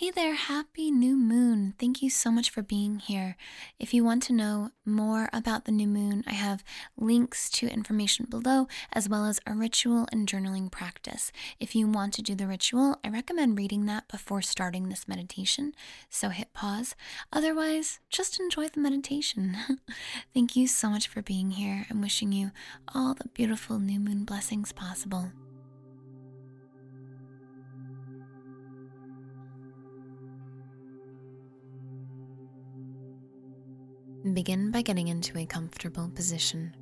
Hey there, happy new moon. Thank you so much for being here. If you want to know more about the new moon, I have links to information below, as well as a ritual and journaling practice. If you want to do the ritual, I recommend reading that before starting this meditation, so hit pause. Otherwise, just enjoy the meditation. Thank you so much for being here. I'm wishing you all the beautiful new moon blessings possible. Begin by getting into a comfortable position.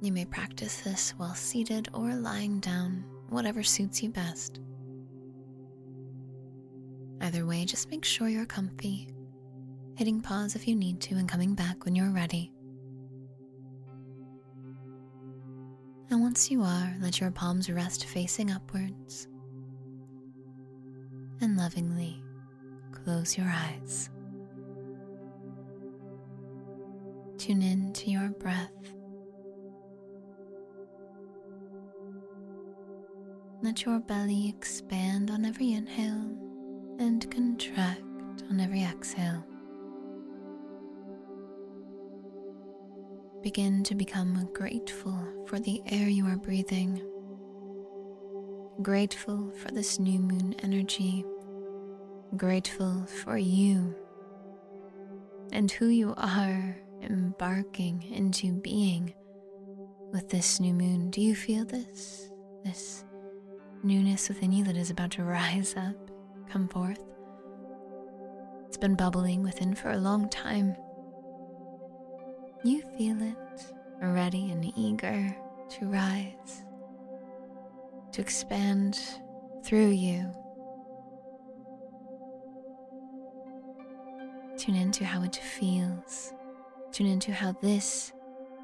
You may practice this while seated or lying down, whatever suits you best. Either way, just make sure you're comfy, hitting pause if you need to and coming back when you're ready. And once you are, let your palms rest facing upwards. And lovingly close your eyes. Tune in to your breath. Let your belly expand on every inhale and contract on every exhale. Begin to become grateful for the air you are breathing, grateful for this new moon energy, grateful for you and who you are embarking into being with this new moon. Do you feel this? This newness within you that is about to rise up, come forth? It's been bubbling within for a long time. You feel it, ready and eager to rise, to expand through you. Tune into how it feels Tune into how this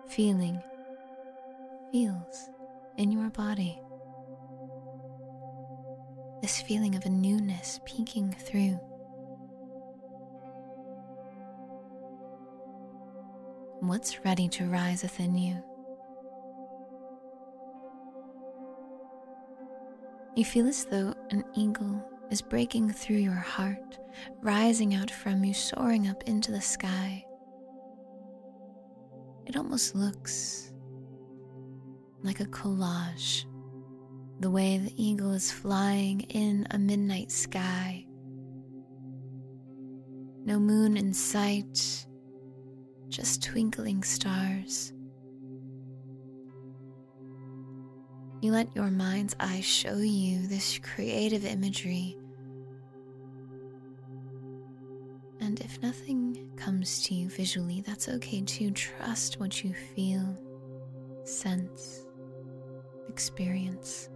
feeling feels in your body. This feeling of a newness peeking through. What's ready to rise within you? You feel as though an eagle is breaking through your heart, rising out from you, soaring up into the sky. It almost looks like a collage. The way the eagle is flying in a midnight sky. No moon in sight, just twinkling stars. You let your mind's eye show you this creative imagery. If nothing comes to you visually, that's okay too. Trust what you feel, sense, experience.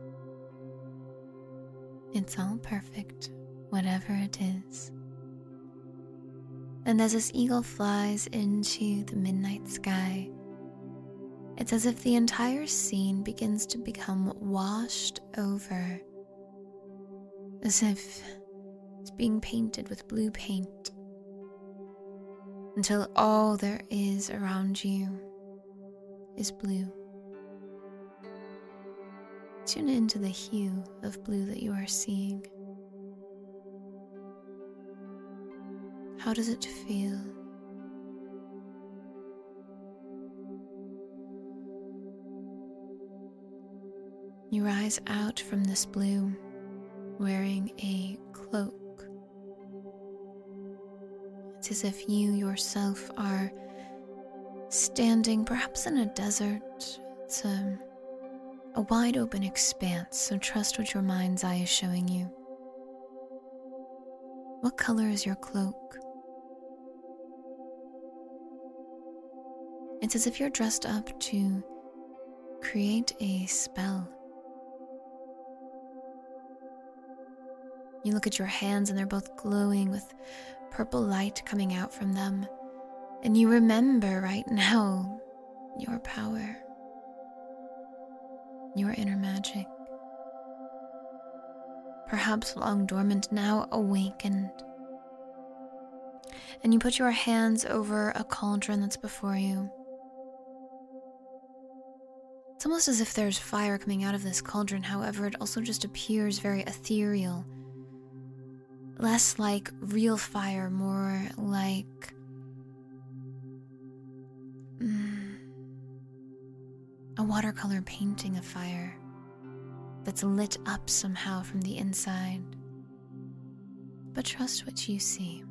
It's all perfect, whatever it is. And as this eagle flies into the midnight sky, it's as if the entire scene begins to become washed over, as if it's being painted with blue paint until all there is around you is blue. Tune into the hue of blue that you are seeing. How does it feel? You rise out from this blue wearing a cloak it's as if you yourself are standing perhaps in a desert. It's a, a wide open expanse, so trust what your mind's eye is showing you. What color is your cloak? It's as if you're dressed up to create a spell. You look at your hands and they're both glowing with purple light coming out from them. And you remember right now your power, your inner magic. Perhaps long dormant, now awakened. And you put your hands over a cauldron that's before you. It's almost as if there's fire coming out of this cauldron, however, it also just appears very ethereal. Less like real fire, more like. Mm, a watercolor painting of fire that's lit up somehow from the inside. But trust what you see.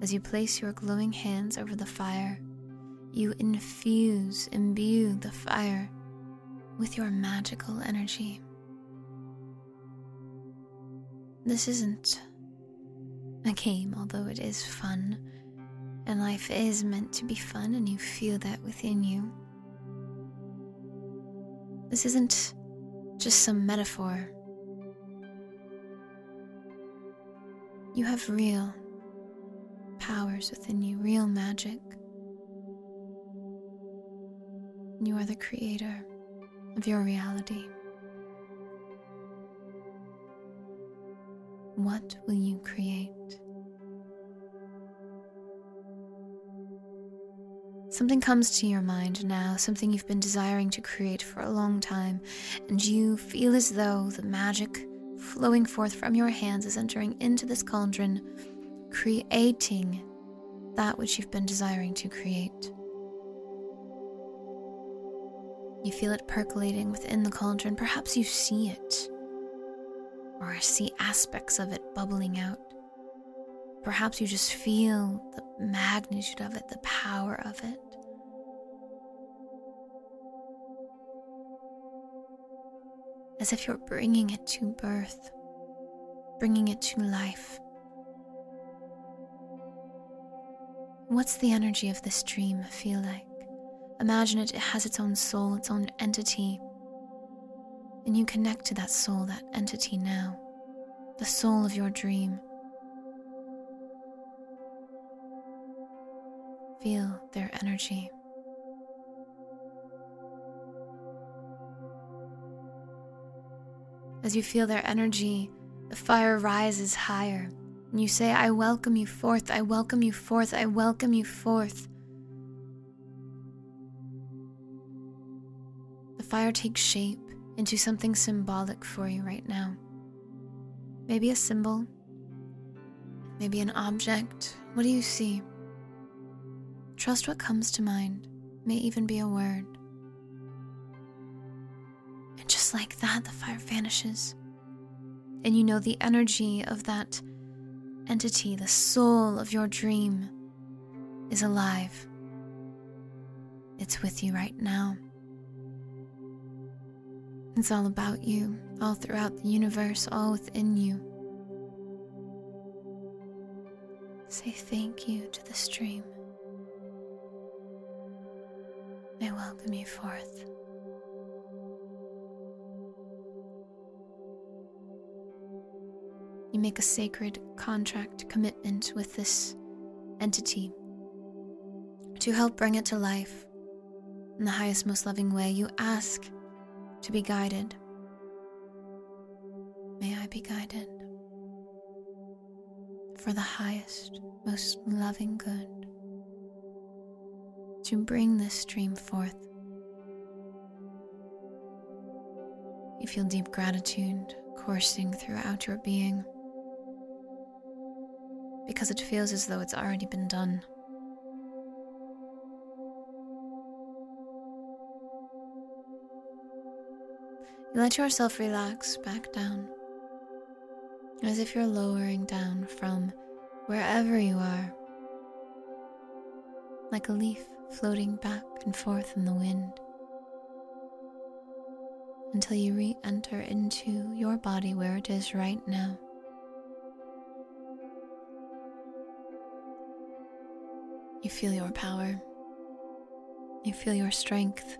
As you place your glowing hands over the fire, you infuse, imbue the fire with your magical energy. This isn't a game, although it is fun, and life is meant to be fun, and you feel that within you. This isn't just some metaphor. You have real powers within you, real magic. You are the creator of your reality. What will you create? Something comes to your mind now, something you've been desiring to create for a long time, and you feel as though the magic flowing forth from your hands is entering into this cauldron, creating that which you've been desiring to create. You feel it percolating within the cauldron. Perhaps you see it, or see aspects of it bubbling out. Perhaps you just feel the magnitude of it, the power of it. As if you're bringing it to birth, bringing it to life. What's the energy of this dream feel like? Imagine it, it has its own soul, its own entity. And you connect to that soul, that entity now, the soul of your dream. Feel their energy. As you feel their energy, the fire rises higher, and you say, I welcome you forth, I welcome you forth, I welcome you forth. The fire takes shape into something symbolic for you right now. Maybe a symbol, maybe an object. What do you see? Trust what comes to mind, may even be a word. And just like that, the fire vanishes. And you know the energy of that entity, the soul of your dream, is alive. It's with you right now. It's all about you, all throughout the universe, all within you. Say thank you to the stream. I welcome you forth. You make a sacred contract commitment with this entity to help bring it to life in the highest, most loving way. You ask to be guided. May I be guided for the highest, most loving good to bring this dream forth. You feel deep gratitude coursing throughout your being because it feels as though it's already been done. You let yourself relax back down, as if you're lowering down from wherever you are, like a leaf floating back and forth in the wind, until you re enter into your body where it is right now. You feel your power. You feel your strength.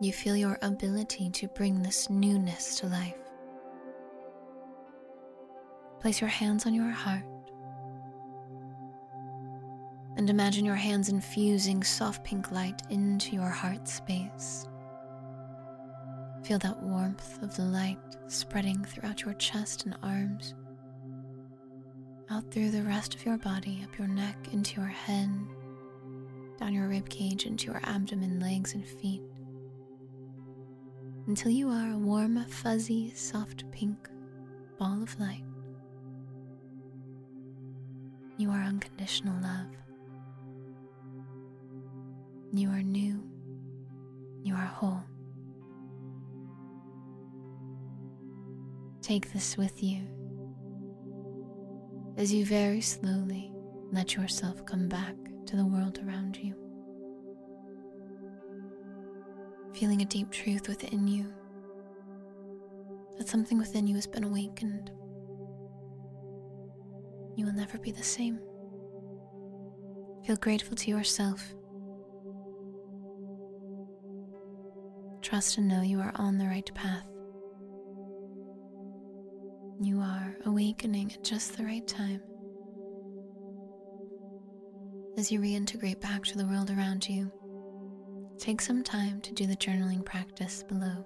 You feel your ability to bring this newness to life. Place your hands on your heart and imagine your hands infusing soft pink light into your heart space. Feel that warmth of the light spreading throughout your chest and arms, out through the rest of your body, up your neck, into your head, down your rib cage, into your abdomen, legs, and feet, until you are a warm, fuzzy, soft pink ball of light. You are unconditional love. You are new. You are whole. Take this with you as you very slowly let yourself come back to the world around you. Feeling a deep truth within you that something within you has been awakened. You will never be the same. Feel grateful to yourself Trust and know you are on the right path. You are awakening at just the right time. As you reintegrate back to the world around you, take some time to do the journaling practice below.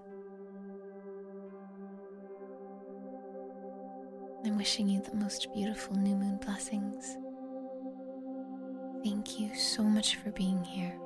I'm wishing you the most beautiful new moon blessings. Thank you so much for being here.